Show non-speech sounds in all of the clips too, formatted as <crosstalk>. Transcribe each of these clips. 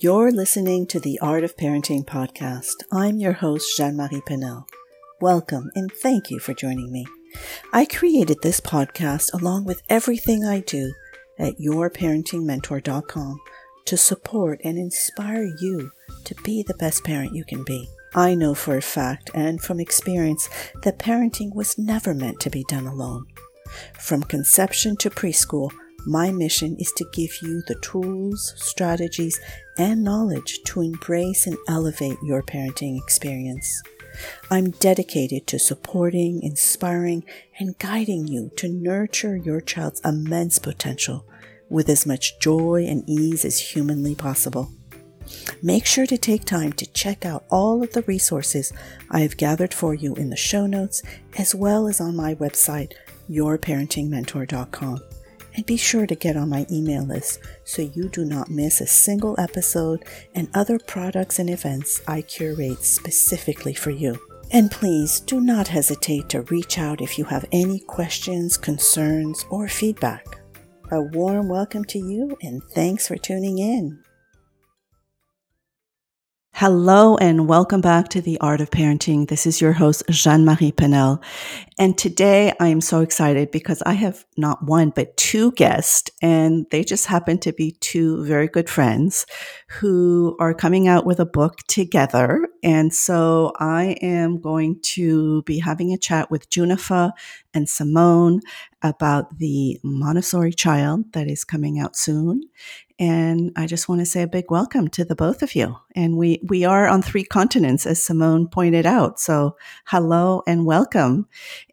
You're listening to the Art of Parenting podcast. I'm your host, Jeanne Marie Penel. Welcome and thank you for joining me. I created this podcast along with everything I do at yourparentingmentor.com to support and inspire you to be the best parent you can be. I know for a fact and from experience that parenting was never meant to be done alone. From conception to preschool, my mission is to give you the tools, strategies, and knowledge to embrace and elevate your parenting experience. I'm dedicated to supporting, inspiring, and guiding you to nurture your child's immense potential with as much joy and ease as humanly possible. Make sure to take time to check out all of the resources I have gathered for you in the show notes as well as on my website, yourparentingmentor.com and be sure to get on my email list so you do not miss a single episode and other products and events I curate specifically for you. And please do not hesitate to reach out if you have any questions, concerns, or feedback. A warm welcome to you and thanks for tuning in. Hello and welcome back to the Art of Parenting. This is your host, Jeanne Marie Penel. And today I am so excited because I have not one, but two guests, and they just happen to be two very good friends who are coming out with a book together. And so I am going to be having a chat with Junnifa and Simone about the Montessori Child that is coming out soon. And I just want to say a big welcome to the both of you. And we, we are on three continents, as Simone pointed out. So hello and welcome.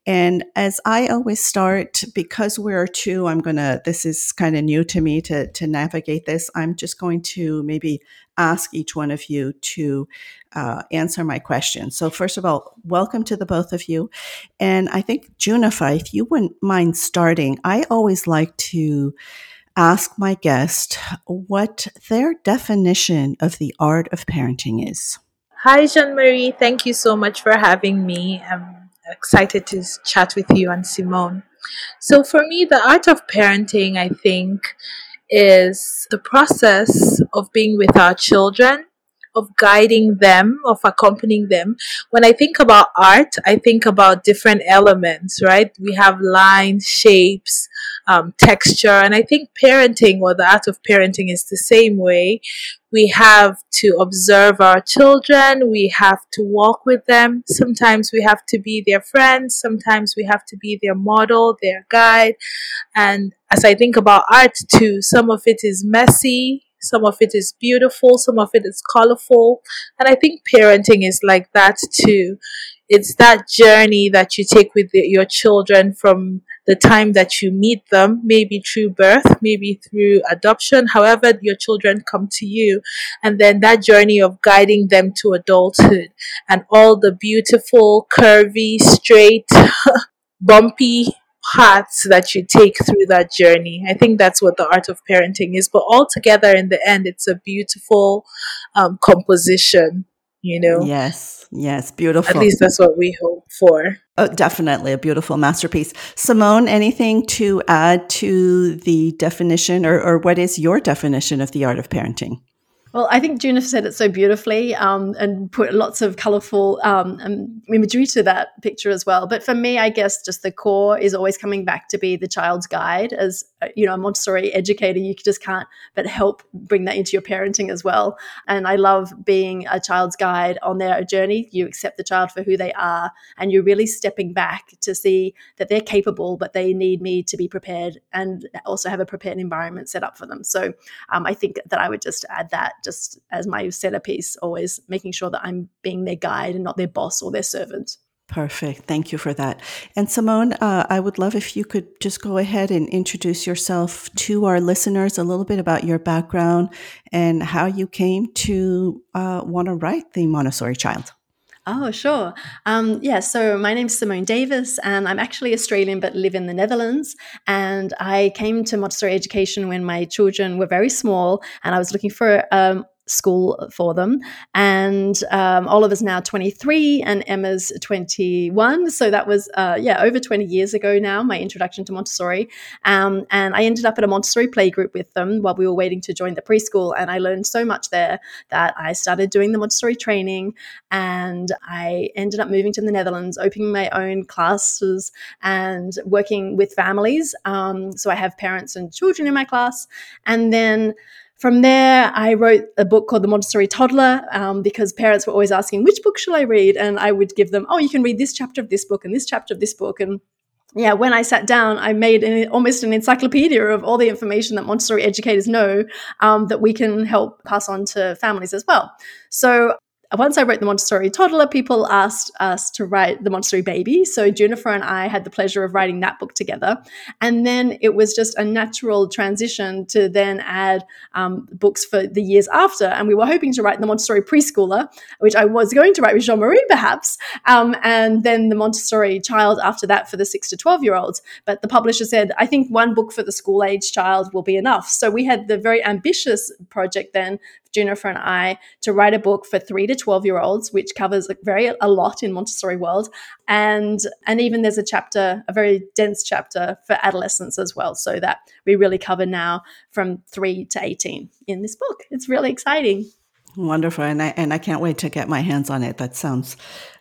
And as I always start, because we're two, I'm going to, this is kind of new to me to, to navigate this. I'm just going to maybe ask each one of you to uh, answer my question. So, first of all, welcome to the both of you. And I think, Junnifa, if you wouldn't mind starting, I always like to ask my guest what their definition of the art of parenting is. Hi, Jeanne Marie. Thank you so much for having me. I'm excited to chat with you and Simone. So, for me, the art of parenting, I think, is the process of being with our children of guiding them, of accompanying them. When I think about art, I think about different elements, right? We have lines, shapes, um, texture, and I think parenting or the art of parenting is the same way. We have to observe our children. We have to walk with them. Sometimes we have to be their friends. Sometimes we have to be their model, their guide. And as I think about art too, some of it is messy, some of it is beautiful, some of it is colorful. And I think parenting is like that too. It's that journey that you take with the, your children from the time that you meet them, maybe through birth, maybe through adoption, however your children come to you. And then that journey of guiding them to adulthood and all the beautiful, curvy, straight, <laughs> bumpy paths that you take through that journey. I think that's what the art of parenting is. But altogether, in the end, it's a beautiful um, composition. You know. Yes. Yes. Beautiful. At least that's what we hope for. Oh, definitely a beautiful masterpiece. Simone, anything to add to the definition, or, or what is your definition of the art of parenting? Well, I think Junnifa said it so beautifully um, and put lots of colorful um, um, imagery to that picture as well. But for me, I guess just the core is always coming back to be the child's guide. As uh, you know, a Montessori educator, you just can't but help bring that into your parenting as well. And I love being a child's guide on their journey. You accept the child for who they are, and you're really stepping back to see that they're capable, but they need me to be prepared and also have a prepared environment set up for them. So um, I think that I would just add that just as my centerpiece, always making sure that I'm being their guide and not their boss or their servant. Perfect. Thank you for that. And Simone, uh, I would love if you could just go ahead and introduce yourself to our listeners a little bit about your background and how you came to uh, want to write The Montessori Child. Oh, sure. Um, yeah, so my name's Simone Davies, and I'm actually Australian but live in the Netherlands. And I came to Montessori education when my children were very small, and I was looking for um, school for them. And um, Oliver's now 23 and Emma's 21. So that was, uh, yeah, over 20 years ago now, my introduction to Montessori. Um, and I ended up at a Montessori playgroup with them while we were waiting to join the preschool. And I learned so much there that I started doing the Montessori training and I ended up moving to the Netherlands, opening my own classes and working with families. Um, so I have parents and children in my class. And then from there, I wrote a book called The Montessori Toddler um, because parents were always asking, which book shall I read? And I would give them, oh, you can read this chapter of this book and this chapter of this book. And yeah, when I sat down, I made an, almost an encyclopedia of all the information that Montessori educators know um, that we can help pass on to families as well. So once I wrote the Montessori toddler, people asked us to write the Montessori baby. So Junnifa and I had the pleasure of writing that book together. And then it was just a natural transition to then add um, books for the years after. And we were hoping to write the Montessori preschooler, which I was going to write with Jeanne Marie perhaps, um, and then the Montessori child after that for the six to 12 year olds. But the publisher said, I think one book for the school age child will be enough. So we had the very ambitious project then Junnifa and I to write a book for three to 12 year olds, which covers a very a lot in Montessori world. And, and even there's a chapter, a very dense chapter for adolescents as well. So that we really cover now from three to 18 in this book. It's really exciting. Wonderful. And I, and I can't wait to get my hands on it. That sounds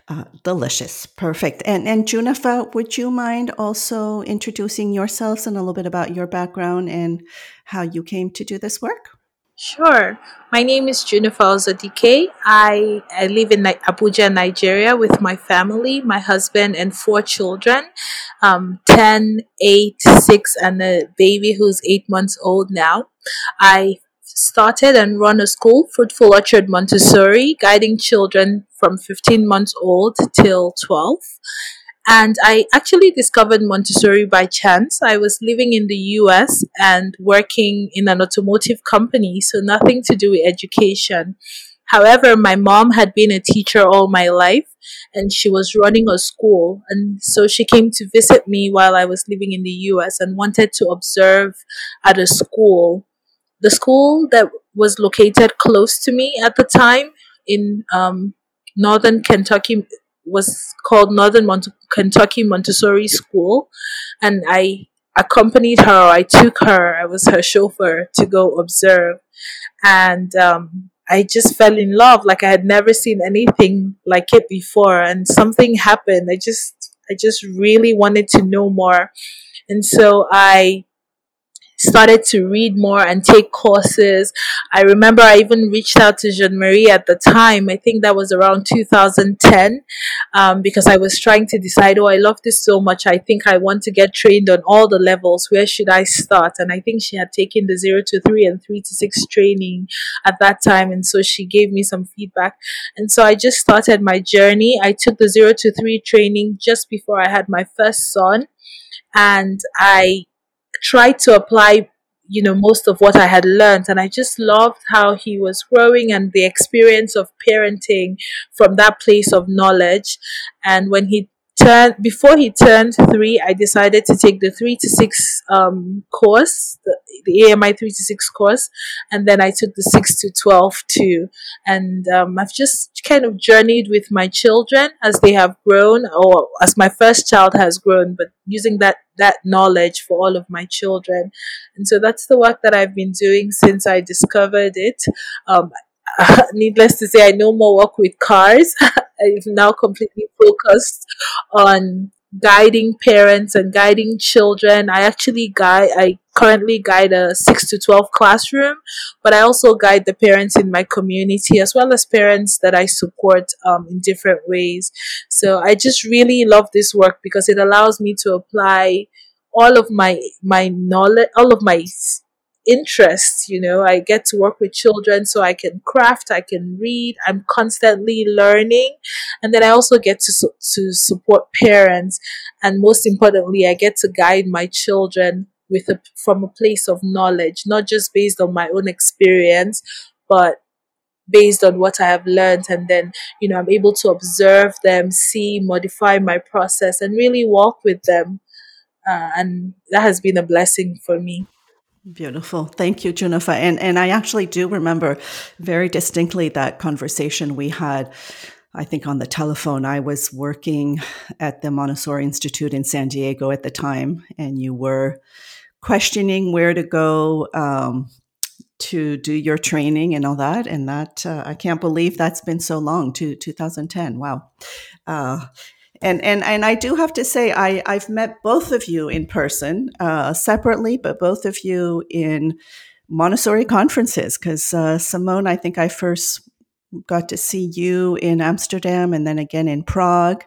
uh, delicious. Perfect. And, and Junnifa, would you mind also introducing yourselves and a little bit about your background and how you came to do this work? Sure. My name is Junnifa Uzodike. I, I live in Abuja, Nigeria with my family, my husband, and four children um, 10, 8, 6, and a baby who's 8 months old now. I started and run a school, Fruitful Orchard Montessori, guiding children from 15 months old till 12. And I actually discovered Montessori by chance. I was living in the US and working in an automotive company, so nothing to do with education. However, my mom had been a teacher all my life and she was running a school. And so she came to visit me while I was living in the US and wanted to observe at a school. The school that was located close to me at the time in um, northern Kentucky was called Northern Mont- Kentucky Montessori School, and I accompanied her. I took her. I was her chauffeur to go observe, and um, I just fell in love. Like I had never seen anything like it before, and something happened. I just, I just really wanted to know more, and so I started to read more and take courses. I remember I even reached out to Jeanne Marie at the time. I think that was around 2010 um, because I was trying to decide, oh, I love this so much. I think I want to get trained on all the levels. Where should I start? And I think she had taken the zero to three and three to six training at that time. And so she gave me some feedback. And so I just started my journey. I took the zero to three training just before I had my first son. And I tried to apply you know most of what i had learned. And i just loved how he was growing and the experience of parenting from that place of knowledge. And when he turned before he turned three i decided to take the three to six um, course the, the AMI three to six course and then i took the six to 12 too. And um, i've just kind of journeyed with my children as they have grown or as my first child has grown but using that that knowledge for all of my children. And so that's the work that i've been doing since i discovered it. Um, <laughs> needless to say, I no more work with cars. <laughs> I've now completely focused on guiding parents and guiding children. I actually guide, I currently guide a 6 to 12 classroom, but I also guide the parents in my community as well as parents that I support um, in different ways. So I just really love this work because it allows me to apply all of my my knowledge all of my interests you know i get to work with children so i can craft i can read i'm constantly learning and then i also get to to support parents and most importantly i get to guide my children with a from a place of knowledge not just based on my own experience but based on what I have learned. And then, you know, I'm able to observe them, see, modify my process, and really walk with them. Uh, and that has been a blessing for me. Beautiful. Thank you, Junnifa. And and I actually do remember very distinctly that conversation we had. I think on the telephone. I was working at the Montessori Institute in San Diego at the time, and you were questioning where to go um, to do your training and all that. And that uh, I can't believe that's been so long to 2010. Wow. Uh, and and and I do have to say I I've met both of you in person uh, separately, but both of you in Montessori conferences because uh, Simone, I think I first got to see you in Amsterdam and then again in Prague.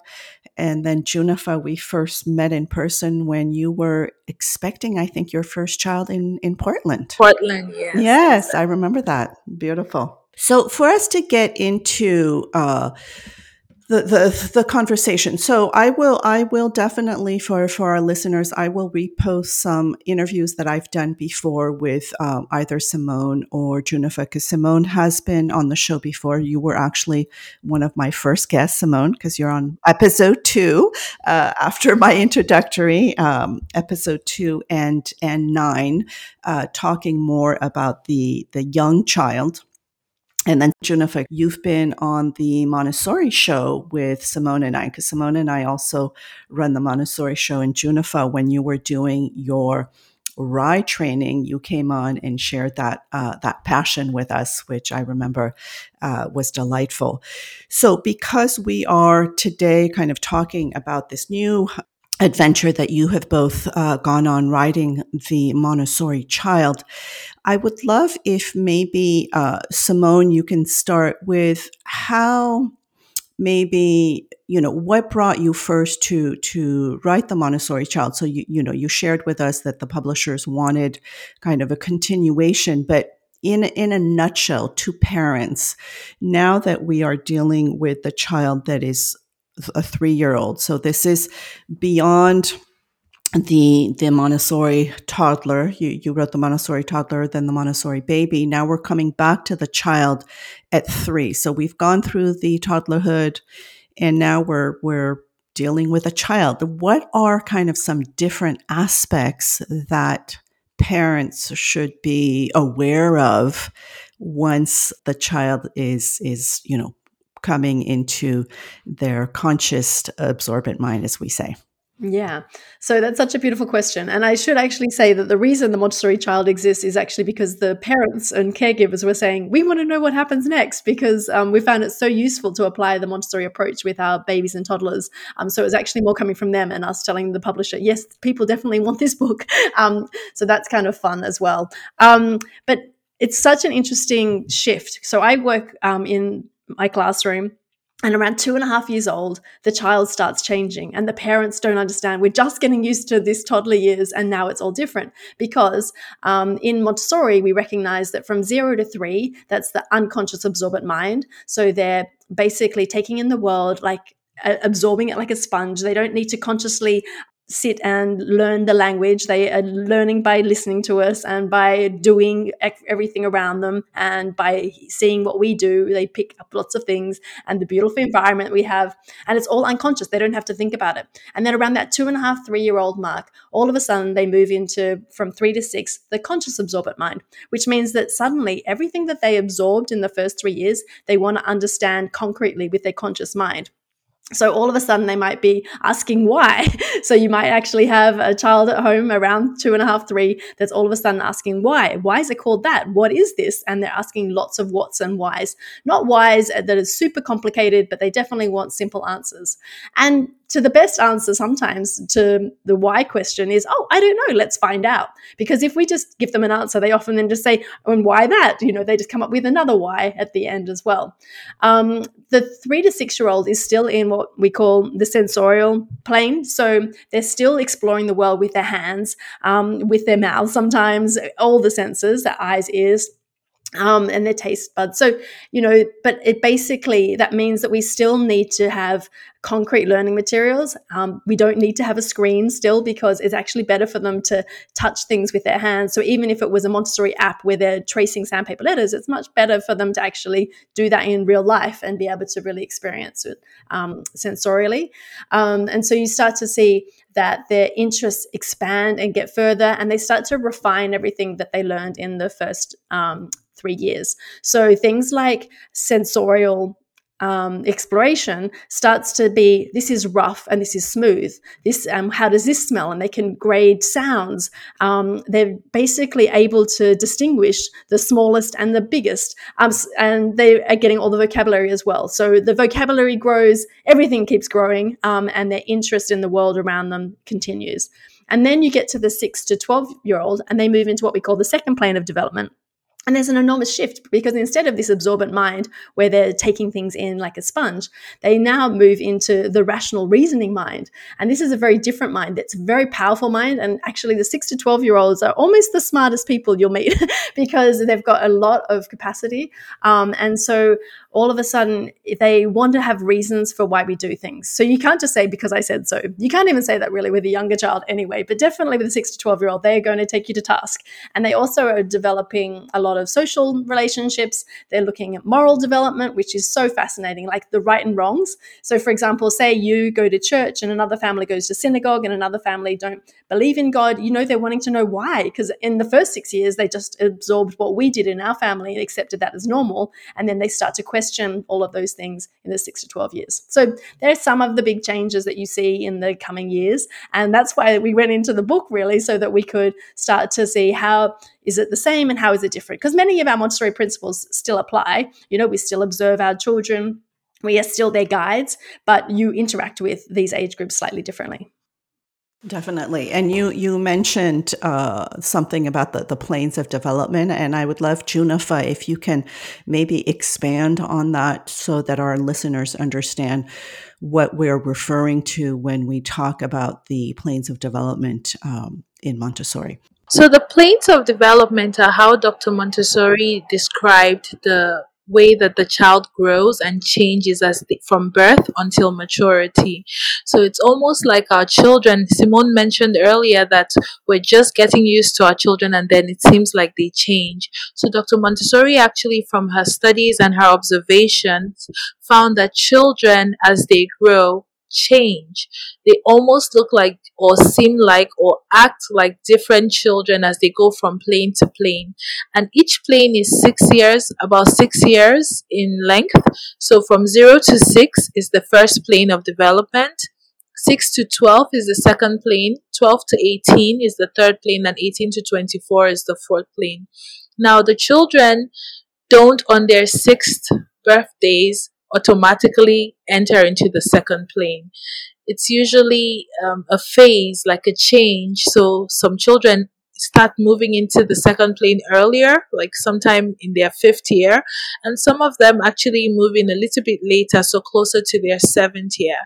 And then Junnifa, we first met in person when you were expecting, I think, your first child in, in Portland. Portland, yes. Yes, I remember that. Beautiful. So for us to get into uh, the, the the conversation. So I will I will definitely for for our listeners I will repost some interviews that I've done before with um, either Simone or Junnifa because Simone has been on the show before. You were actually one of my first guests, Simone, because you're on episode two uh, after my introductory um, episode two and and nine, uh, talking more about the the young child and then Junnifa, you've been on the Montessori show with Simone and I, because Simone and I also run the Montessori show. And Junnifa, when you were doing your ride training, you came on and shared that uh, that passion with us, which I remember uh, was delightful. So, because we are today kind of talking about this new adventure that you have both uh, gone on riding the Montessori child. I would love if maybe, uh, Simone, you can start with how maybe you know what brought you first to to write the montessori child so you you know you shared with us that the publishers wanted kind of a continuation but in in a nutshell to parents now that we are dealing with the child that is a three year old. So this is beyond the the Montessori toddler. You you wrote the Montessori toddler, then the Montessori baby. Now we're coming back to the child at three. So we've gone through the toddlerhood, and now we're we're dealing with a child. What are kind of some different aspects that parents should be aware of once the child is is you know coming into their conscious absorbent mind, as we say? Yeah. So that's such a beautiful question. And I should actually say that the reason the Montessori child exists is actually because the parents and caregivers were saying, we want to know what happens next because um, we found it so useful to apply the Montessori approach with our babies and toddlers. Um, so it was actually more coming from them and us telling the publisher, yes, people definitely want this book. <laughs> Um, so that's kind of fun as well. Um, but it's such an interesting shift. So I work um, in my classroom and around two and a half years old, the child starts changing, and the parents don't understand. We're just getting used to this toddler years, and now it's all different. Because um, in Montessori, we recognize that from zero to three, that's the unconscious absorbent mind. So they're basically taking in the world like absorbing it like a sponge. They don't need to consciously sit and learn the language. They are learning by listening to us and by doing everything around them and by seeing what we do. They pick up lots of things and the beautiful environment we have. And it's all unconscious. They don't have to think about it. And then around that two and a half, three year old mark, all of a sudden they move into from three to six, the conscious absorbent mind, which means that suddenly everything that they absorbed in the first three years, they want to understand concretely with their conscious mind. So all of a sudden they might be asking why. <laughs> So you might actually have a child at home around two and a half, three, that's all of a sudden asking why. Why is it called that? What is this? And they're asking lots of whats and whys. Not whys that is super complicated, but they definitely want simple answers. And to the best answer sometimes to the why question is, oh, I don't know, let's find out. Because if we just give them an answer, they often then just say, oh, and why that? You know, they just come up with another why at the end as well. Um, the three to six year old is still in what we call the sensorial plane. So they're still exploring the world with their hands, um, with their mouths sometimes, all the senses, their eyes, ears, um, and their taste buds. So, you know, but it basically that means that we still need to have concrete learning materials. Um, we don't need to have a screen still because it's actually better for them to touch things with their hands. So even if it was a Montessori app where they're tracing sandpaper letters, it's much better for them to actually do that in real life and be able to really experience it um, sensorially. Um, and so you start to see that their interests expand and get further, and they start to refine everything that they learned in the first um, three years. So things like sensorial um, exploration starts to be this is rough and this is smooth. This um, how does this smell? And they can grade sounds. Um, they're basically able to distinguish the smallest and the biggest, um, and they are getting all the vocabulary as well. So the vocabulary grows, everything keeps growing, um, and their interest in the world around them continues. And then you get to the six to twelve year old, and they move into what we call the second plane of development and there's an enormous shift because instead of this absorbent mind where they're taking things in like a sponge, they now move into the rational reasoning mind. And this is a very different mind. that's a very powerful mind. And actually, the six to 12 year olds are almost the smartest people you'll meet <laughs> because they've got a lot of capacity. Um, and so all of a sudden, they want to have reasons for why we do things. So you can't just say, because I said so. You can't even say that really with a younger child anyway. But definitely with a six to 12 year old, they're going to take you to task. And they also are developing a lot of social relationships. They're looking at moral development, which is so fascinating, like the right and wrongs. So, for example, say you go to church and another family goes to synagogue and another family don't believe in God. You know, they're wanting to know why, because in the first six years, they just absorbed what we did in our family and accepted that as normal. And then they start to question all of those things in the six to 12 years. So, there are some of the big changes that you see in the coming years. And that's why we went into the book really, so that we could start to see how is it the same and how is it different? Because many of our Montessori principles still apply. You know, we still observe our children, we are still their guides, but you interact with these age groups slightly differently. Definitely. And you, you mentioned uh, something about the, the planes of development, and I would love, Junnifa, if you can maybe expand on that so that our listeners understand what we're referring to when we talk about the planes of development um, in Montessori. So the planes of development are how Dr. Montessori described the way that the child grows and changes as the, from birth until maturity. So it's almost like our children. Simone mentioned earlier that we're just getting used to our children and then it seems like they change. So Dr. Montessori actually from her studies and her observations found that children as they grow change. They almost look like or seem like or act like different children as they go from plane to plane. And each plane is six years, about six years in length. So from zero to six is the first plane of development. 6 to 12 is the second plane, 12 to 18 is the third plane, and 18 to 24 is the fourth plane. Now, the children don't, on their sixth birthdays, automatically enter into the second plane. It's usually um, a phase, like a change. So some children start moving into the second plane earlier, like sometime in their fifth year, and some of them actually move in a little bit later, so closer to their seventh year.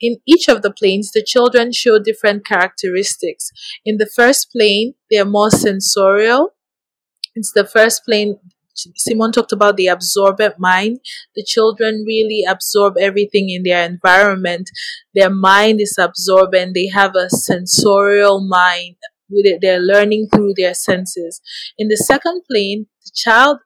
In each of the planes, the children show different characteristics. In the first plane, they are more sensorial. It's the first plane Simone talked about the absorbent mind. The children really absorb everything in their environment. Their mind is absorbent. They have a sensorial mind. They're learning through their senses. In the second plane, the child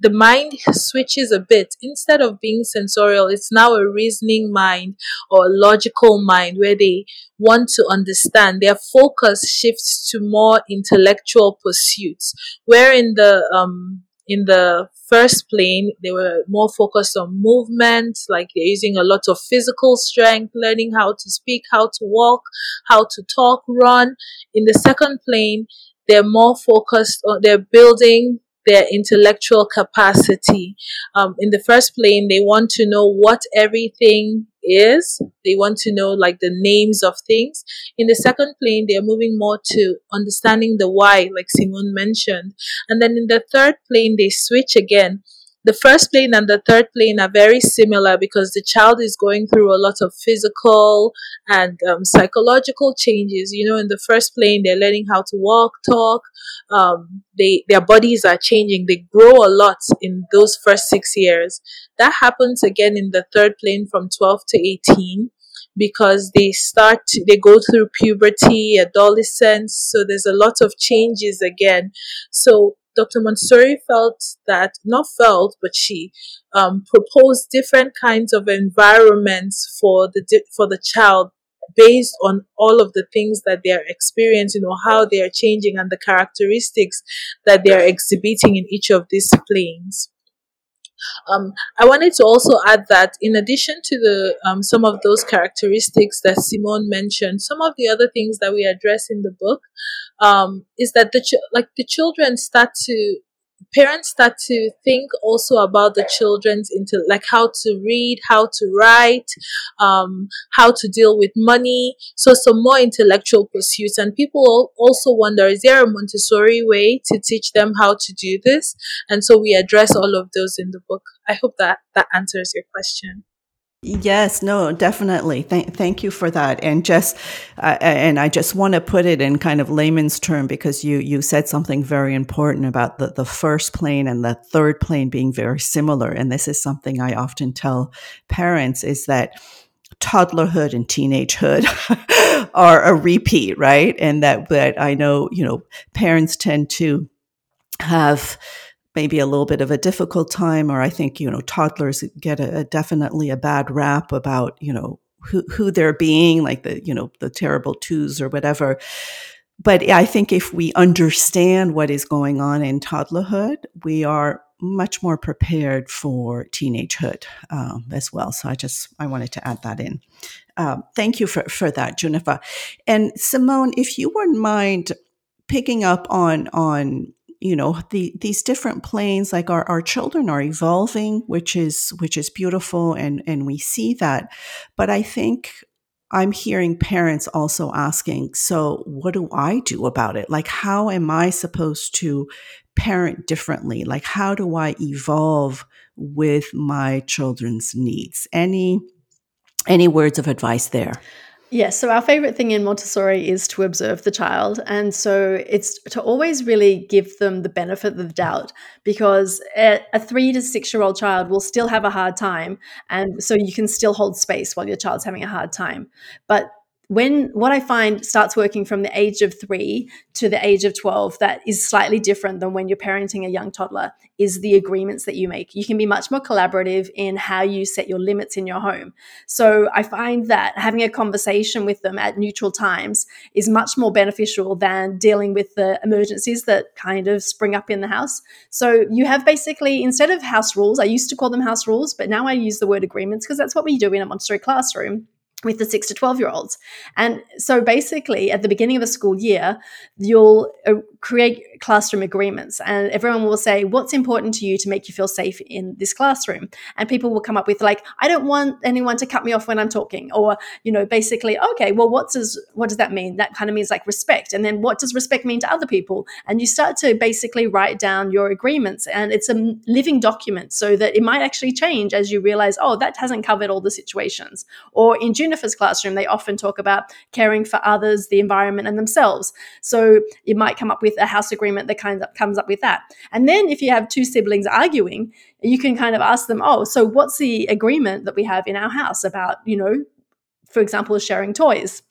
the mind switches a bit. Instead of being sensorial, it's now a reasoning mind or a logical mind where they want to understand. Their focus shifts to more intellectual pursuits. Where in the um, in the first plane, they were more focused on movement, like they're using a lot of physical strength, learning how to speak, how to walk, how to talk, run. In the second plane, they're more focused on, they're building their intellectual capacity. Um, in the first plane, they want to know what everything is. They want to know like the names of things. In the second plane, they're moving more to understanding the why, like Simone mentioned. And then in the third plane, they switch again. The first plane and the third plane are very similar because the child is going through a lot of physical and um, psychological changes. You know, in the first plane, they're learning how to walk, talk. Um, they their bodies are changing. They grow a lot in those first six years. That happens again in the third plane from twelve to eighteen because they start they go through puberty adolescence so there's a lot of changes again so Dr. Montessori felt that, not felt, but she um, proposed different kinds of environments for the for the child based on all of the things that they are experiencing or how they are changing and the characteristics that they are exhibiting in each of these planes. Um, I wanted to also add that in addition to the um, some of those characteristics that Simone mentioned, some of the other things that we address in the book um, is that the ch- like the children start to parents start to think also about the children's into like how to read how to write um, how to deal with money. So some more intellectual pursuits. And people also wonder is there a montessori way to teach them how to do this? And so we address all of those in the book. I hope that that answers your question Yes, no, definitely. Thank, thank you for that. And just, uh, and I just want to put it in kind of layman's term because you you said something very important about the the first plane and the third plane being very similar. And this is something I often tell parents is that toddlerhood and teenagehood <laughs> are a repeat, right? And that, but I know you know parents tend to have maybe a little bit of a difficult time, or I think, you know, toddlers get a, a definitely a bad rap about, you know, who, who they're being, like the, you know, the terrible twos or whatever. But I think if we understand what is going on in toddlerhood, we are much more prepared for teenagehood um, as well. So I just I wanted to add that in. Um, thank you for for that, Junnifa. And Simone, if you wouldn't mind picking up on on you know the, these different planes like our, our children are evolving which is which is beautiful and and we see that. But i think i'm hearing parents also asking so what do i do about it? Like how am i supposed to parent differently? Like how do i evolve with my children's needs? Any any words of advice there Yes, so our favorite thing in Montessori is to observe the child. And so it's to always really give them the benefit of the doubt because a, three to six year old child will still have a hard time. And so you can still hold space while your child's having a hard time. But when what I find starts working from the age of three to the age of 12, that is slightly different than when you're parenting a young toddler, is the agreements that you make. You can be much more collaborative in how you set your limits in your home. So I find that having a conversation with them at neutral times is much more beneficial than dealing with the emergencies that kind of spring up in the house. So you have basically, instead of house rules, I used to call them house rules, but now I use the word agreements because that's what we do in a Montessori classroom with the six to 12 year olds. And so basically, at the beginning of a school year, you'll uh, create classroom agreements, and everyone will say, What's important to you to make you feel safe in this classroom? And people will come up with, like, I don't want anyone to cut me off when I'm talking, or, you know, basically, okay, well, what does, what does that mean? That kind of means like respect. And then what does respect mean to other people? And you start to basically write down your agreements, and it's a living document so that it might actually change as you realize, oh, that hasn't covered all the situations. Or in Junnifa's classroom, they often talk about caring for others, the environment, and themselves. So you might come up with a house agreement that kind of comes up with that. And then if you have two siblings arguing, you can kind of ask them, oh, so what's the agreement that we have in our house about, you know, for example, sharing toys?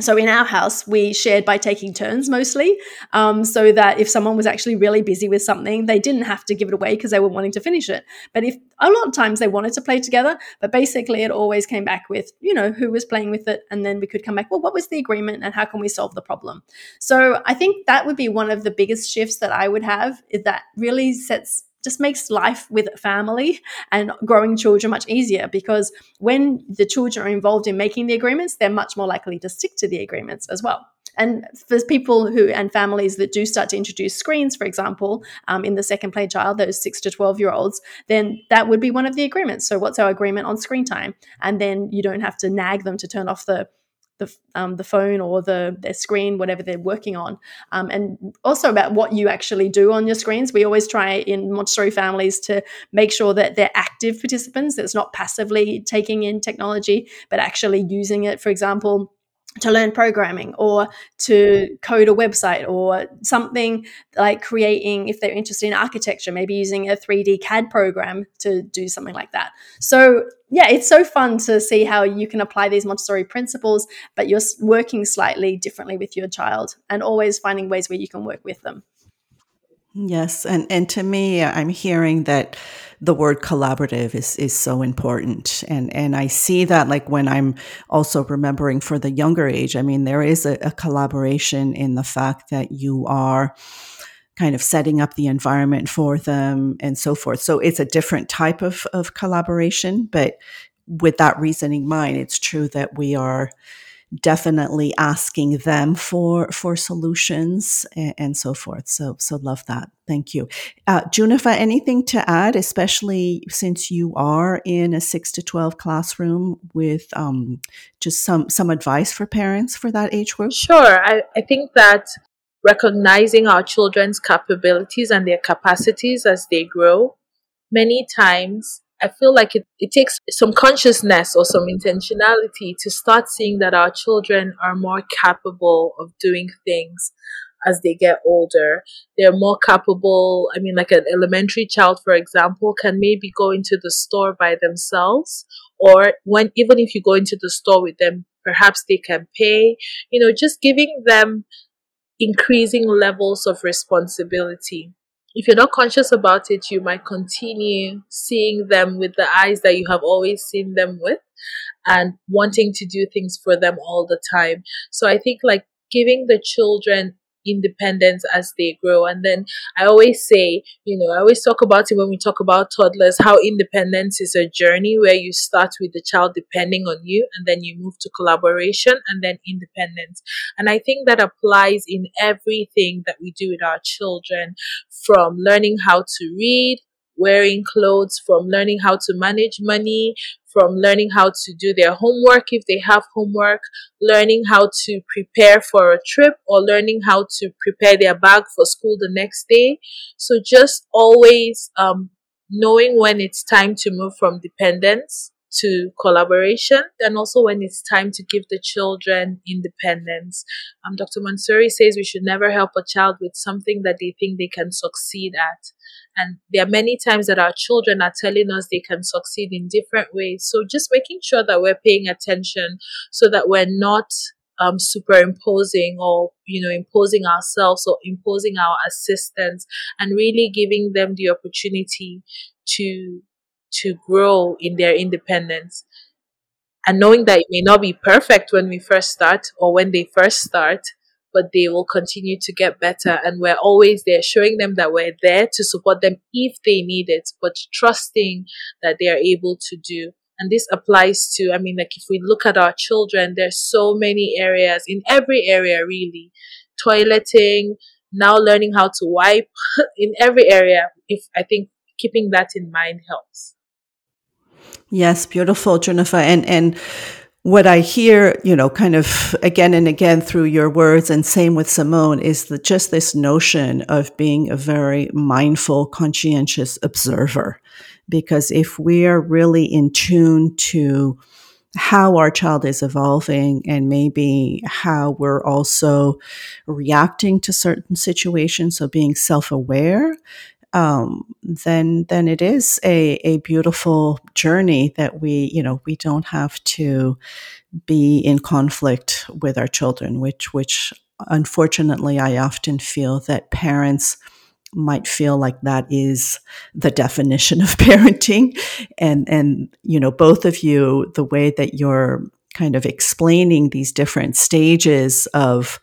So in our house we shared by taking turns mostly um, so that if someone was actually really busy with something they didn't have to give it away because they were wanting to finish it. But if a lot of times they wanted to play together but basically it always came back with you know who was playing with it and then we could come back well what was the agreement and how can we solve the problem? So i think that would be one of the biggest shifts that i would have that really sets just makes life with family and growing children much easier because when the children are involved in making the agreements, they're much more likely to stick to the agreements as well. And for people who and families that do start to introduce screens, for example, um, in the second play child, those six to 12 year olds, then that would be one of the agreements. So, what's our agreement on screen time? And then you don't have to nag them to turn off the the, um, the phone or the their screen, whatever they're working on, um, and also about what you actually do on your screens. We always try in Montessori families to make sure that they're active participants. That's not passively taking in technology, but actually using it. For example, to learn programming or to code a website or something like creating if they're interested in architecture maybe using a 3d cad program to do something like that. So yeah it's so fun to see how you can apply these montessori principles but you're working slightly differently with your child and always finding ways where you can work with them Yes, and and to me, I'm hearing that the word collaborative is is so important, and and I see that like when I'm also remembering for the younger age. I mean, there is a, a collaboration in the fact that you are kind of setting up the environment for them and so forth. So it's a different type of of collaboration, but with that reasoning in mind, it's true that we are definitely asking them for for solutions and, and, so forth. So so love that. Thank you, uh, Junnifa. Anything to add, especially since you are in a six to twelve classroom with um, just some some advice for parents for that age group? Sure. I, I think that recognizing our children's capabilities and their capacities as they grow many times I feel like it, it takes some consciousness or some intentionality to start seeing that our children are more capable of doing things as they get older. They're more capable. I mean, like an elementary child, for example, can maybe go into the store by themselves, or when even if you go into the store with them, perhaps they can pay. You know, just giving them increasing levels of responsibility if you're not conscious about it, you might continue seeing them with the eyes that you have always seen them with and wanting to do things for them all the time. So I think like giving the children independence as they grow. And then I always say, you know, I always talk about it when we talk about toddlers, how independence is a journey where you start with the child depending on you and then you move to collaboration and then independence. And I think that applies in everything that we do with our children from learning how to read, wearing clothes, from learning how to manage money, from learning how to do their homework if they have homework, learning how to prepare for a trip, or learning how to prepare their bag for school the next day. So just always um, knowing when it's time to move from dependence to collaboration and also when it's time to give the children independence. Um, Dr. Montessori says we should never help a child with something that they think they can succeed at. And there are many times that our children are telling us they can succeed in different ways. So just making sure that we're paying attention so that we're not um, superimposing or you know imposing ourselves or imposing our assistance and really giving them the opportunity to to grow in their independence and knowing that it may not be perfect when we first start or when they first start but they will continue to get better. And we're always there showing them that we're there to support them if they need it, but trusting that they are able to do. And this applies to, I mean, like if we look at our children, there's so many areas in every area, really. Toileting, now learning how to wipe <laughs> in every area. If I think keeping that in mind helps. Yes, beautiful, Junnifa. And, and, what I hear, you know, kind of again and again through your words, and same with Simone, is that just this notion of being a very mindful, conscientious observer. Because if we are really in tune to how our child is evolving and maybe how we're also reacting to certain situations, so being self aware, um, then then it is a, a beautiful journey that we you know we don't have to be in conflict with our children, which which unfortunately I often feel that parents might feel like that is the definition of <laughs> parenting. And and you know both of you the way that you're kind of explaining these different stages of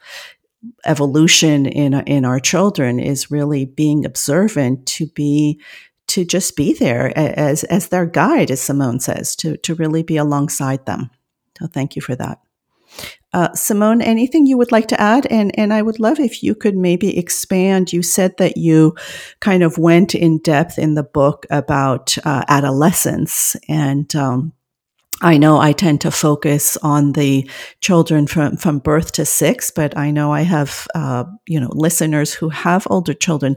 evolution in in our children is really being observant to be to just be there as as their guide, as Simone says, to to really be alongside them. So thank you for that. Uh, Simone, anything you would like to add? And and I would love if you could maybe expand. You said that you kind of went in depth in the book about uh, adolescence and um, I know I tend to focus on the children from, from birth to six, but I know I have, uh, you know, listeners who have older children.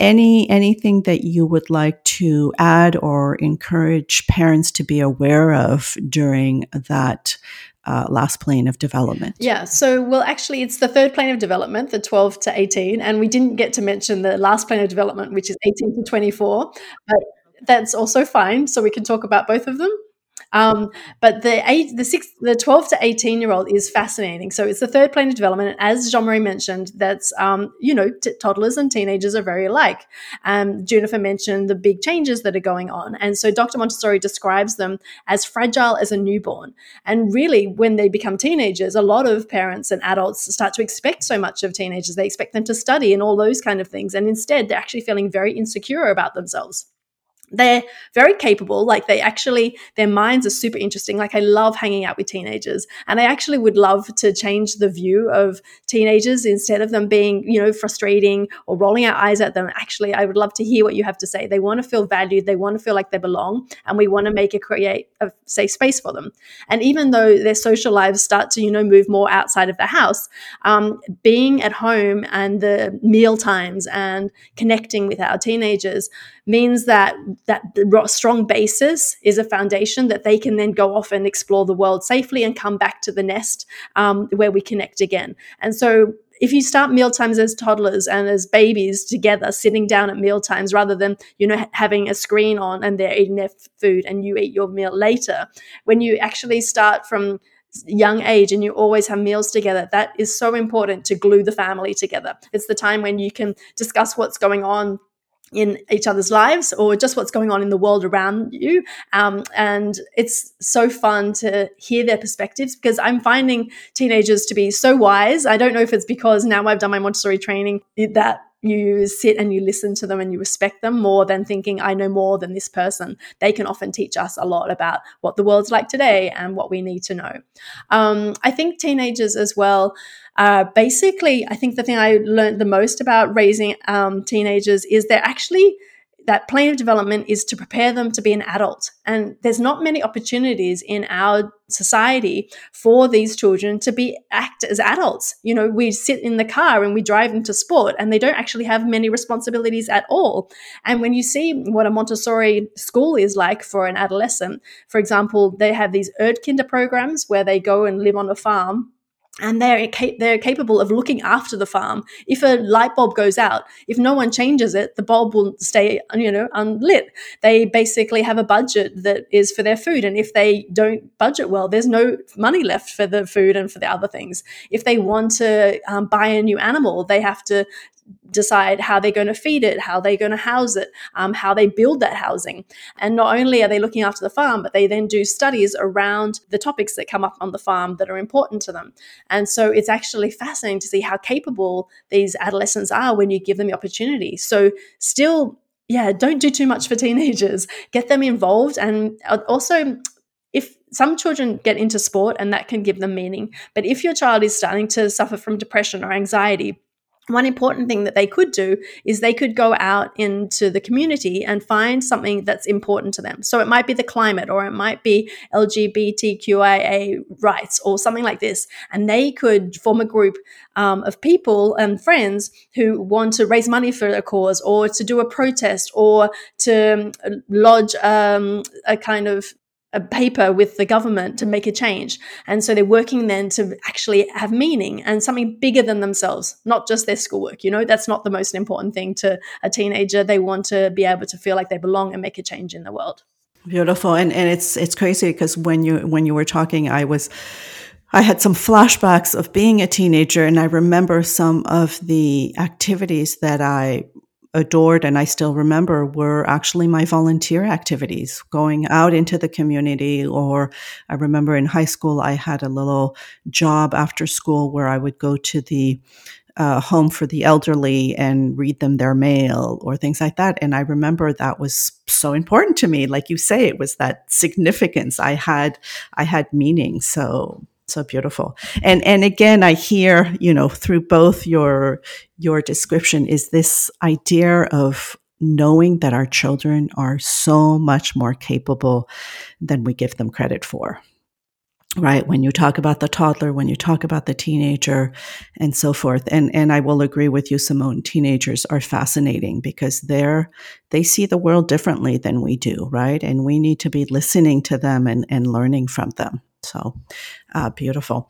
Any, anything that you would like to add or encourage parents to be aware of during that uh, last plane of development? Yeah. So, well, actually, it's the third plane of development, the 12 to 18. And we didn't get to mention the last plane of development, which is 18 to 24. But that's also fine. So, we can talk about both of them. Um, but the eight, the six, the twelve to eighteen year old is fascinating. So it's the third plane of development, and as Jeanne Marie mentioned, that's um, you know t- toddlers and teenagers are very alike. Um, mentioned the big changes that are going on, and so Dr. Montessori describes them as fragile as a newborn. And really, when they become teenagers, a lot of parents and adults start to expect so much of teenagers. They expect them to study and all those kind of things, and instead, they're actually feeling very insecure about themselves they're very capable like they actually their minds are super interesting. Like i love hanging out with teenagers and i actually would love to change the view of teenagers instead of them being you know frustrating or rolling our eyes at them. Actually i would love to hear what you have to say. They want to feel valued they want to feel like they belong and we want to make a create a safe space for them. And even though their social lives start to you know move more outside of the house um, being at home and the meal times and connecting with our teenagers means that that strong basis is a foundation that they can then go off and explore the world safely and come back to the nest um, where we connect again. And so if you start meal times as toddlers and as babies together sitting down at meal times rather than you know having a screen on and they're eating their food and you eat your meal later when you actually start from young age and you always have meals together that is so important to glue the family together it's the time when you can discuss what's going on in each other's lives or just what's going on in the world around you. Um, and it's so fun to hear their perspectives because I'm finding teenagers to be so wise. I don't know if it's because now I've done my Montessori training that you sit and you listen to them and you respect them more than thinking I know more than this person. They can often teach us a lot about what the world's like today and what we need to know. Um, I think teenagers as well uh, basically, I think the thing I learned the most about raising um, teenagers is they're actually that plan of development is to prepare them to be an adult. And there's not many opportunities in our society for these children to be act as adults. You know, we sit in the car and we drive them to sport and they don't actually have many responsibilities at all. And when you see what a Montessori school is like for an adolescent, for example, they have these Erdkinder programs where they go and live on a farm and they're they're capable of looking after the farm. If a light bulb goes out, if no one changes it, the bulb will stay you know unlit. They basically have a budget that is for their food, and if they don't budget well, there's no money left for the food and for the other things. If they want to um, buy a new animal, they have to decide how they're going to feed it, how they're going to house it, um, how they build that housing. And not only are they looking after the farm, but they then do studies around the topics that come up on the farm that are important to them. And so it's actually fascinating to see how capable these adolescents are when you give them the opportunity. So, still, yeah, don't do too much for teenagers. Get them involved and uh, also if some children get into sport and that can give them meaning, but if your child is starting to suffer from depression or anxiety, one important thing that they could do is they could go out into the community and find something that's important to them. So it might be the climate or it might be LGBTQIA rights or something like this. And they could form a group um, of people and friends who want to raise money for a cause or to do a protest or to lodge um, a kind of a paper with the government to make a change. And so they're working then to actually have meaning and something bigger than themselves, not just their schoolwork. You know, that's not the most important thing to a teenager. They want to be able to feel like they belong and make a change in the world. Beautiful. And and it's it's crazy because when you when you were talking, I was I had some flashbacks of being a teenager and I remember some of the activities that I adored and I still remember were actually my volunteer activities, going out into the community. Or I remember in high school, I had a little job after school where I would go to the uh, home for the elderly and read them their mail or things like that. And I remember that was so important to me. Like you say, it was that significance. I had, I had meaning. So so beautiful. And and again i hear you know through both your your description is this idea of knowing that our children are so much more capable than we give them credit for right? When you talk about the toddler when you talk about the teenager and so forth. And and i will agree with you simone teenagers are fascinating because they're they see the world differently than we do right? And we need to be listening to them and and learning from them so uh, beautiful.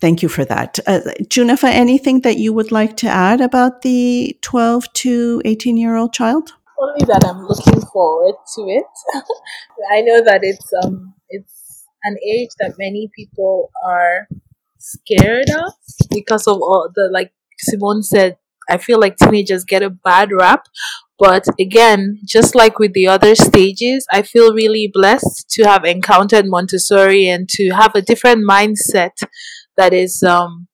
Thank you for that. Uh, Junnifa anything that you would like to add about the 12 to 18 year old child? Only that i'm looking forward to it. <laughs> I know that it's um it's an age that many people are scared of because of all the like Simone said I feel like teenagers get a bad rap. But again just like with the other stages I feel really blessed to have encountered Montessori and to have a different mindset that is um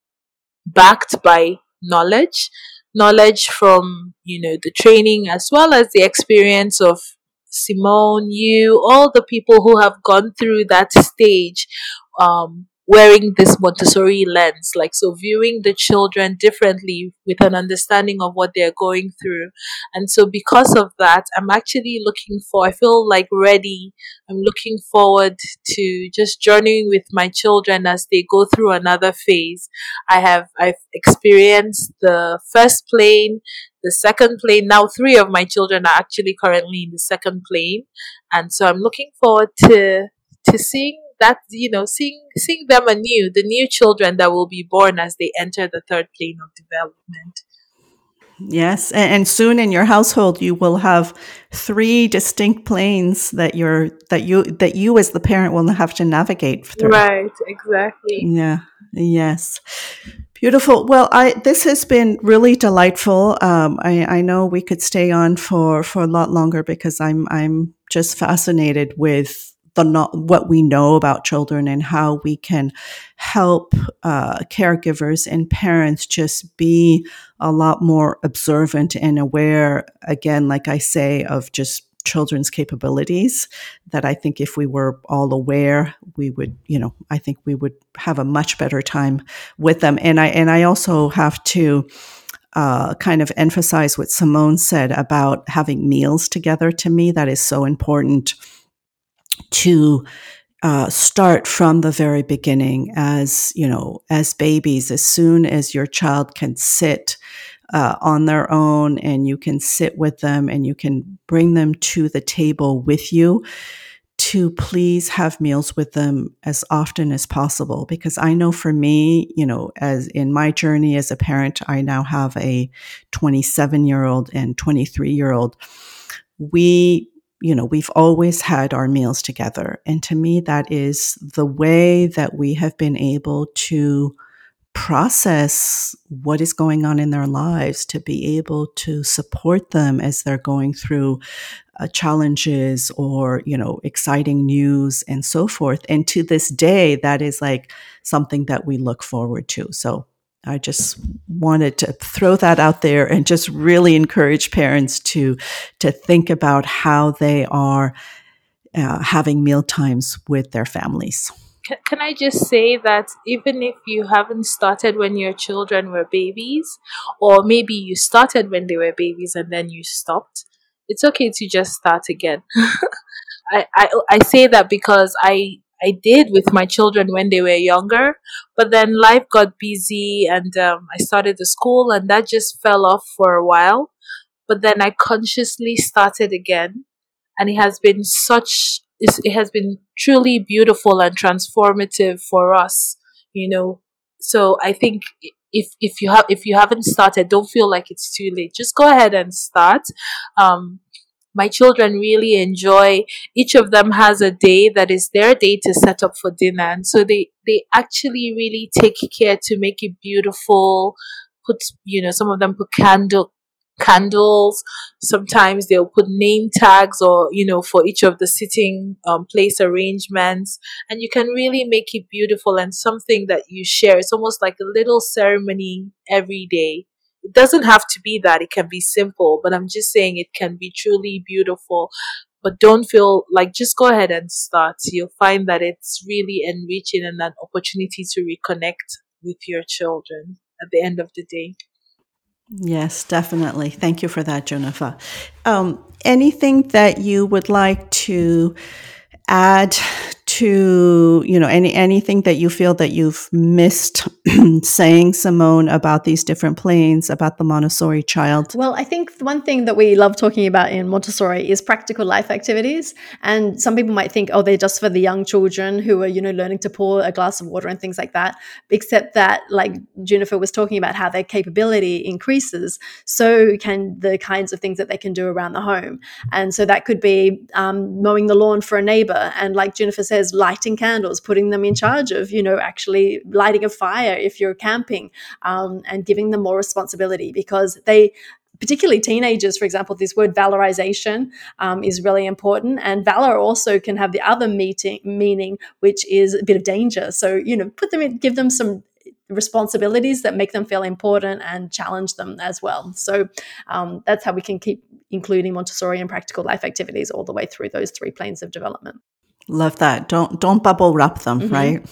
backed by knowledge. Knowledge from you know the training as well as the experience of Simone, you, all the people who have gone through that stage, um, wearing this Montessori lens, like so viewing the children differently with an understanding of what they're going through. And so because of that, I'm actually looking for, I feel like ready. I'm looking forward to just journeying with my children as they go through another phase. I have, I've experienced the first plane, the second plane. Now three of my children are actually currently in the second plane. And so I'm looking forward to, to seeing that you know seeing seeing them anew the new children that will be born as they enter the third plane of development yes and, and soon in your household you will have three distinct planes that you're that you that you as the parent will have to navigate through right exactly yeah yes Beautiful. Well, I this has been really delightful. Um, I, I know we could stay on for for a lot longer because I'm I'm just fascinated with the what we know about children and how we can help uh, caregivers and parents just be a lot more observant and aware again like i say of just children's capabilities that i think if we were all aware we would you know i think we would have a much better time with them and i and i also have to uh, kind of emphasize what Simone said about having meals together. To me, that is so important to uh, start from the very beginning as you know as babies as soon as your child can sit uh, on their own and you can sit with them and you can bring them to the table with you to please have meals with them as often as possible. Because i know for me you know as in my journey as a parent i now have a 27 year old and 23 year old we you know, we've always had our meals together. And to me, that is the way that we have been able to process what is going on in their lives, to be able to support them as they're going through uh, challenges or, you know, exciting news and so forth. And to this day, that is like something that we look forward to. So I just wanted to throw that out there and just really encourage parents to to think about how they are uh, having meal times with their families. Can I just say that even if you haven't started when your children were babies, or maybe you started when they were babies and then you stopped, it's okay to just start again. <laughs> I, I I say that because I I did with my children when they were younger, but then life got busy and um, I started the school and that just fell off for a while. But then I consciously started again, and it has been such it has been truly beautiful and transformative for us, you know. So I think if if you have if you haven't started, don't feel like it's too late. Just go ahead and start. Um, my children really enjoy each of them has a day that is their day to set up for dinner. And so they they actually really take care to make it beautiful put you know some of them put candle candles. Sometimes they'll put name tags or you know for each of the sitting um, place arrangements. And you can really make it beautiful and something that you share. It's almost like a little ceremony every day it doesn't have to be that, it can be simple, but I'm just saying it can be truly beautiful. But don't feel like just go ahead and start. You'll find that it's really enriching and an opportunity to reconnect with your children at the end of the day. Yes, definitely. Thank you for that, Junnifa Um, anything that you would like to add to you know any anything that you feel that you've missed <clears throat> saying simone about these different planes about the montessori child? Well i think one thing that we love talking about in montessori is practical life activities. And some people might think oh they're just for the young children who are you know learning to pour a glass of water and things like that except that like Junnifa was talking about how their capability increases. So can the kinds of things that they can do around the home. And so that could be um, mowing the lawn for a neighbor. And like Junnifa says lighting candles, putting them in charge of, you know, actually lighting a fire if you're camping, um, and giving them more responsibility because they particularly teenagers, for example, this word valorization um, is really important. And valor also can have the other meeting, meaning, which is a bit of danger. So, you know, put them in, give them some responsibilities that make them feel important and challenge them as well. So um, that's how we can keep including Montessori and practical life activities all the way through those three planes of development. Love that. Don't don't bubble wrap them, mm-hmm. right?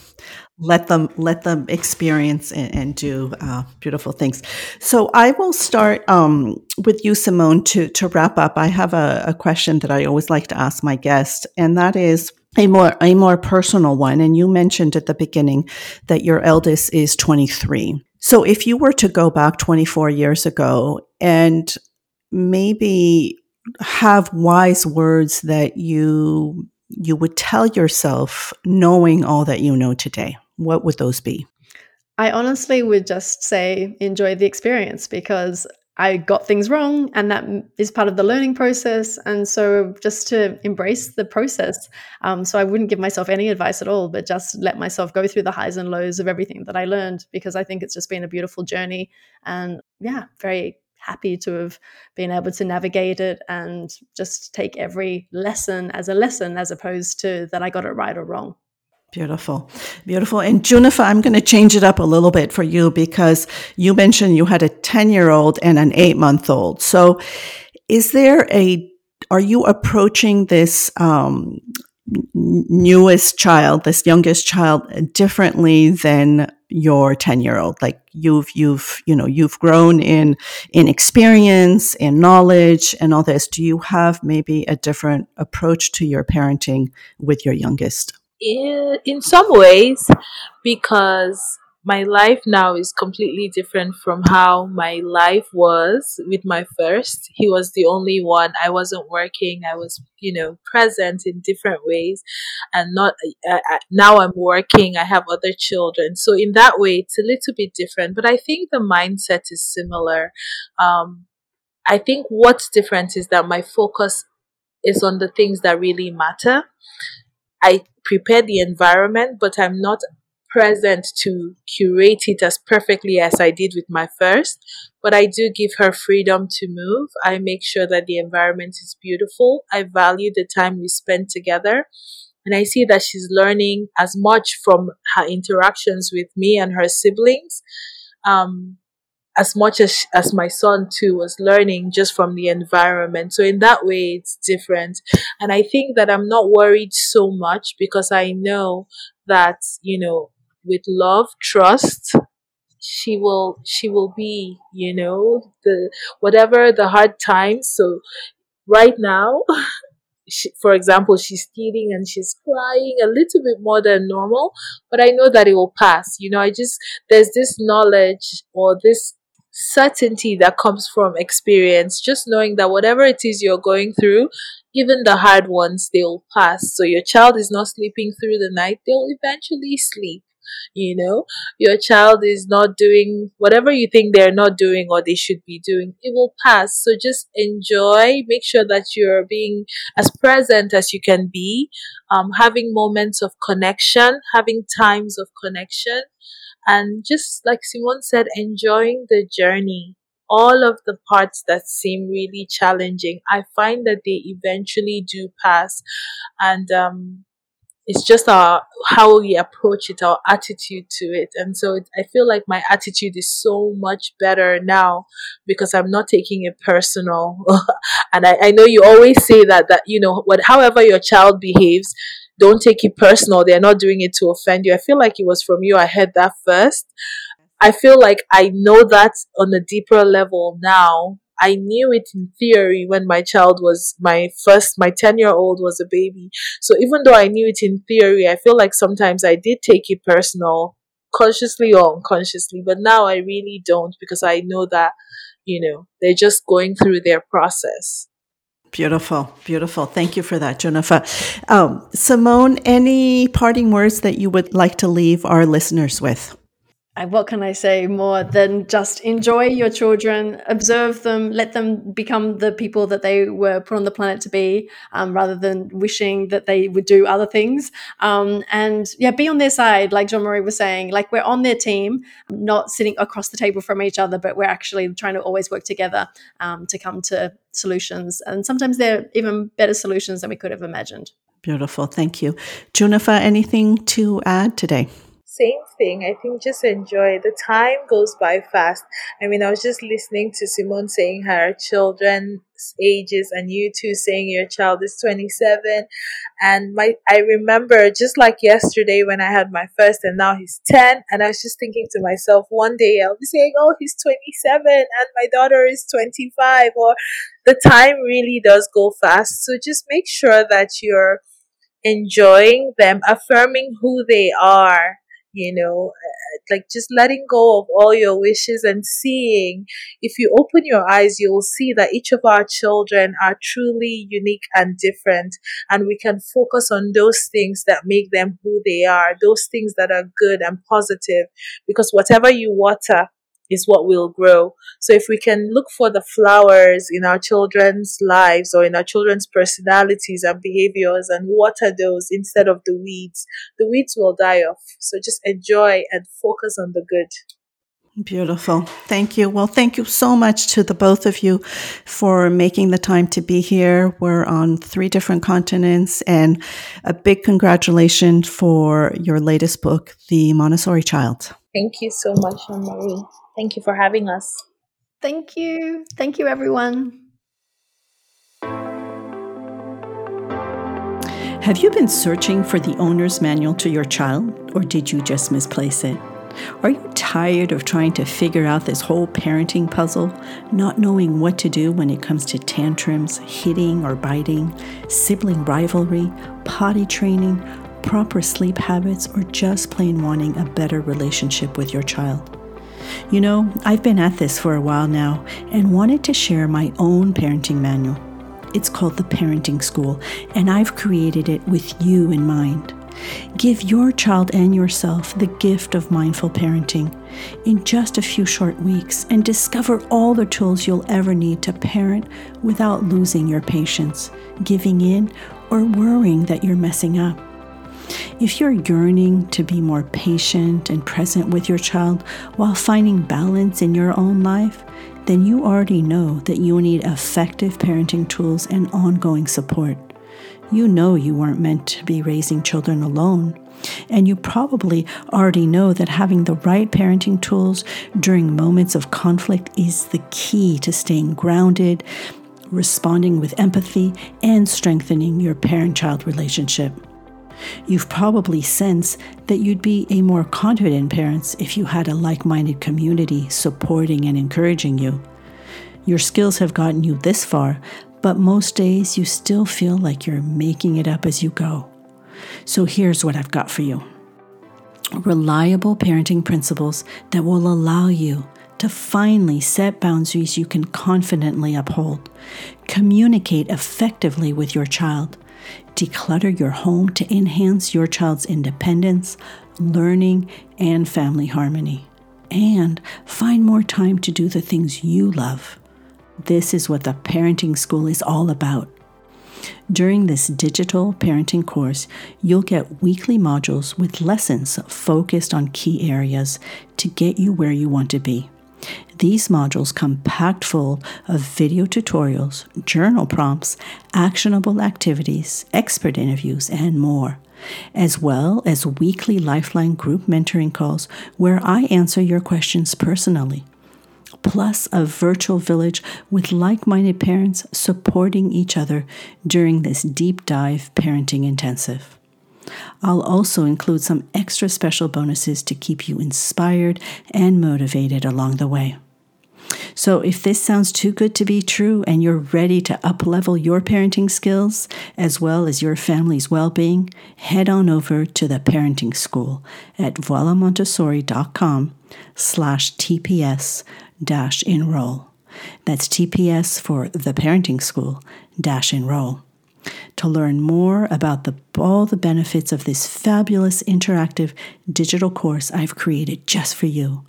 Let them let them experience and, and do uh, beautiful things. So I will start um, with you, Simone, to to wrap up. I have a, a question that I always like to ask my guest, and that is a more a more personal one. And you mentioned at the beginning that your eldest is 23. So if you were to go back 24 years ago and maybe have wise words that you you would tell yourself knowing all that you know today? What would those be? I honestly would just say enjoy the experience because I got things wrong and that is part of the learning process. And so just to embrace the process. Um, so I wouldn't give myself any advice at all, but just let myself go through the highs and lows of everything that I learned because I think it's just been a beautiful journey and yeah, very happy to have been able to navigate it and just take every lesson as a lesson as opposed to that I got it right or wrong. Beautiful. Beautiful. And Junnifa, I'm going to change it up a little bit for you because you mentioned you had a 10 year old and an eight month old. So is there a, are you approaching this, um, newest child, this youngest child differently than your 10 year old like you've you've you know you've grown in in experience in knowledge and all this. Do you have maybe a different approach to your parenting with your youngest? In, in some ways because my life now is completely different from how my life was with my first. He was the only one. I wasn't working. I was, you know, present in different ways and not, uh, now I'm working. I have other children. So in that way, it's a little bit different, but I think the mindset is similar. Um, I think what's different is that my focus is on the things that really matter. I prepare the environment, but I'm not present to curate it as perfectly as I did with my first, but I do give her freedom to move. I make sure that the environment is beautiful. I value the time we spend together. And I see that she's learning as much from her interactions with me and her siblings, um, as much as, as my son too was learning just from the environment. So in that way, it's different. And I think that I'm not worried so much because I know that, you know, with love, trust, she will she will be, you know, the whatever the hard times. So right now, <laughs> she, for example, she's stealing and she's crying a little bit more than normal, but I know that it will pass. You know, I just there's this knowledge or this certainty that comes from experience, just knowing that whatever it is you're going through, even the hard ones, they'll pass. So your child is not sleeping through the night, they'll eventually sleep you know? Your child is not doing whatever you think they're not doing or they should be doing it will pass. So just enjoy make sure that you're being as present as you can be um, having moments of connection having times of connection. And just like simone said enjoying the journey. All of the parts that seem really challenging i find that they eventually do pass. And um, it's just our how we approach it our attitude to it. And so it, i feel like my attitude is so much better now because i'm not taking it personal. <laughs> And I, I know you always say that that you know what however your child behaves don't take it personal. They're not doing it to offend you. I feel like it was from you. I heard that first. I feel like I know that on a deeper level now. I knew it in theory when my child was my first, my 10 year old was a baby. So even though I knew it in theory, I feel like sometimes I did take it personal, consciously or unconsciously. But now I really don't because I know that, you know, they're just going through their process. Beautiful, beautiful. Thank you for that, Junnifa. Um, Simone, any parting words that you would like to leave our listeners with? What can I say more than just enjoy your children, observe them, let them become the people that they were put on the planet to be, um, rather than wishing that they would do other things. Um, and yeah, be on their side, like Jeanne Marie was saying, like we're on their team, not sitting across the table from each other, but we're actually trying to always work together um, to come to solutions. And sometimes they're even better solutions than we could have imagined. Beautiful. Thank you. Junnifa, anything to add today? Same thing. I think just enjoy. The time goes by fast. I mean, I was just listening to Simone saying her children's ages and you two saying your child is 27 and my I remember just like yesterday when I had my first and now he's 10 and I was just thinking to myself one day I'll be saying oh he's 27 and my daughter is 25 or the time really does go fast so just make sure that you're enjoying them affirming who they are you know, uh, like just letting go of all your wishes and seeing. If you open your eyes, you'll see that each of our children are truly unique and different, and we can focus on those things that make them who they are, those things that are good and positive, because whatever you water, is what will grow. So if we can look for the flowers in our children's lives or in our children's personalities and behaviors and water those instead of the weeds, the weeds will die off. So just enjoy and focus on the good. Beautiful. Thank you. Well, thank you so much to the both of you for making the time to be here. We're on three different continents and a big congratulations for your latest book, The Montessori Child. Thank you so much, Jeanne Marie. Thank you for having us. Thank you. Thank you, everyone. Have you been searching for the owner's manual to your child, or did you just misplace it? Are you tired of trying to figure out this whole parenting puzzle, not knowing what to do when it comes to tantrums, hitting or biting, sibling rivalry, potty training, proper sleep habits, or just plain wanting a better relationship with your child? You know, I've been at this for a while now and wanted to share my own parenting manual. It's called The Parenting School, and I've created it with you in mind. Give your child and yourself the gift of mindful parenting in just a few short weeks and discover all the tools you'll ever need to parent without losing your patience, giving in, or worrying that you're messing up. If you're yearning to be more patient and present with your child while finding balance in your own life, then you already know that you need effective parenting tools and ongoing support. You know you weren't meant to be raising children alone. And you probably already know that having the right parenting tools during moments of conflict is the key to staying grounded, responding with empathy, and strengthening your parent child relationship. You've probably sensed that you'd be a more confident parent if you had a like minded community supporting and encouraging you. Your skills have gotten you this far, but most days you still feel like you're making it up as you go. So here's what I've got for you reliable parenting principles that will allow you to finally set boundaries you can confidently uphold, communicate effectively with your child, Declutter your home to enhance your child's independence, learning, and family harmony. And find more time to do the things you love. This is what the parenting school is all about. During this digital parenting course, you'll get weekly modules with lessons focused on key areas to get you where you want to be. These modules come packed full of video tutorials, journal prompts, actionable activities, expert interviews, and more, as well as weekly Lifeline group mentoring calls where I answer your questions personally. Plus, a virtual village with like minded parents supporting each other during this deep dive parenting intensive. I'll also include some extra special bonuses to keep you inspired and motivated along the way. So, if this sounds too good to be true and you're ready to uplevel your parenting skills as well as your family's well being, head on over to the parenting school at voilamontessori.com slash TPS dash enroll. That's TPS for the parenting school dash enroll. To learn more about the, all the benefits of this fabulous interactive digital course I've created just for you.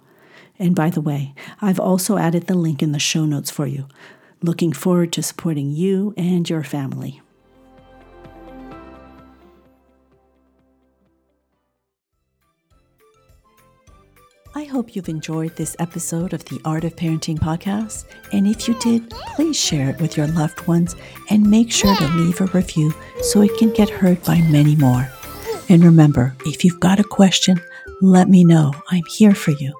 And by the way, I've also added the link in the show notes for you. Looking forward to supporting you and your family. I hope you've enjoyed this episode of the Art of Parenting podcast. And if you did, please share it with your loved ones and make sure to leave a review so it can get heard by many more. And remember, if you've got a question, let me know. I'm here for you.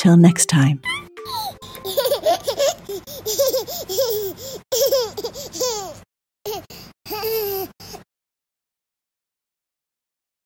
Till next time. <laughs>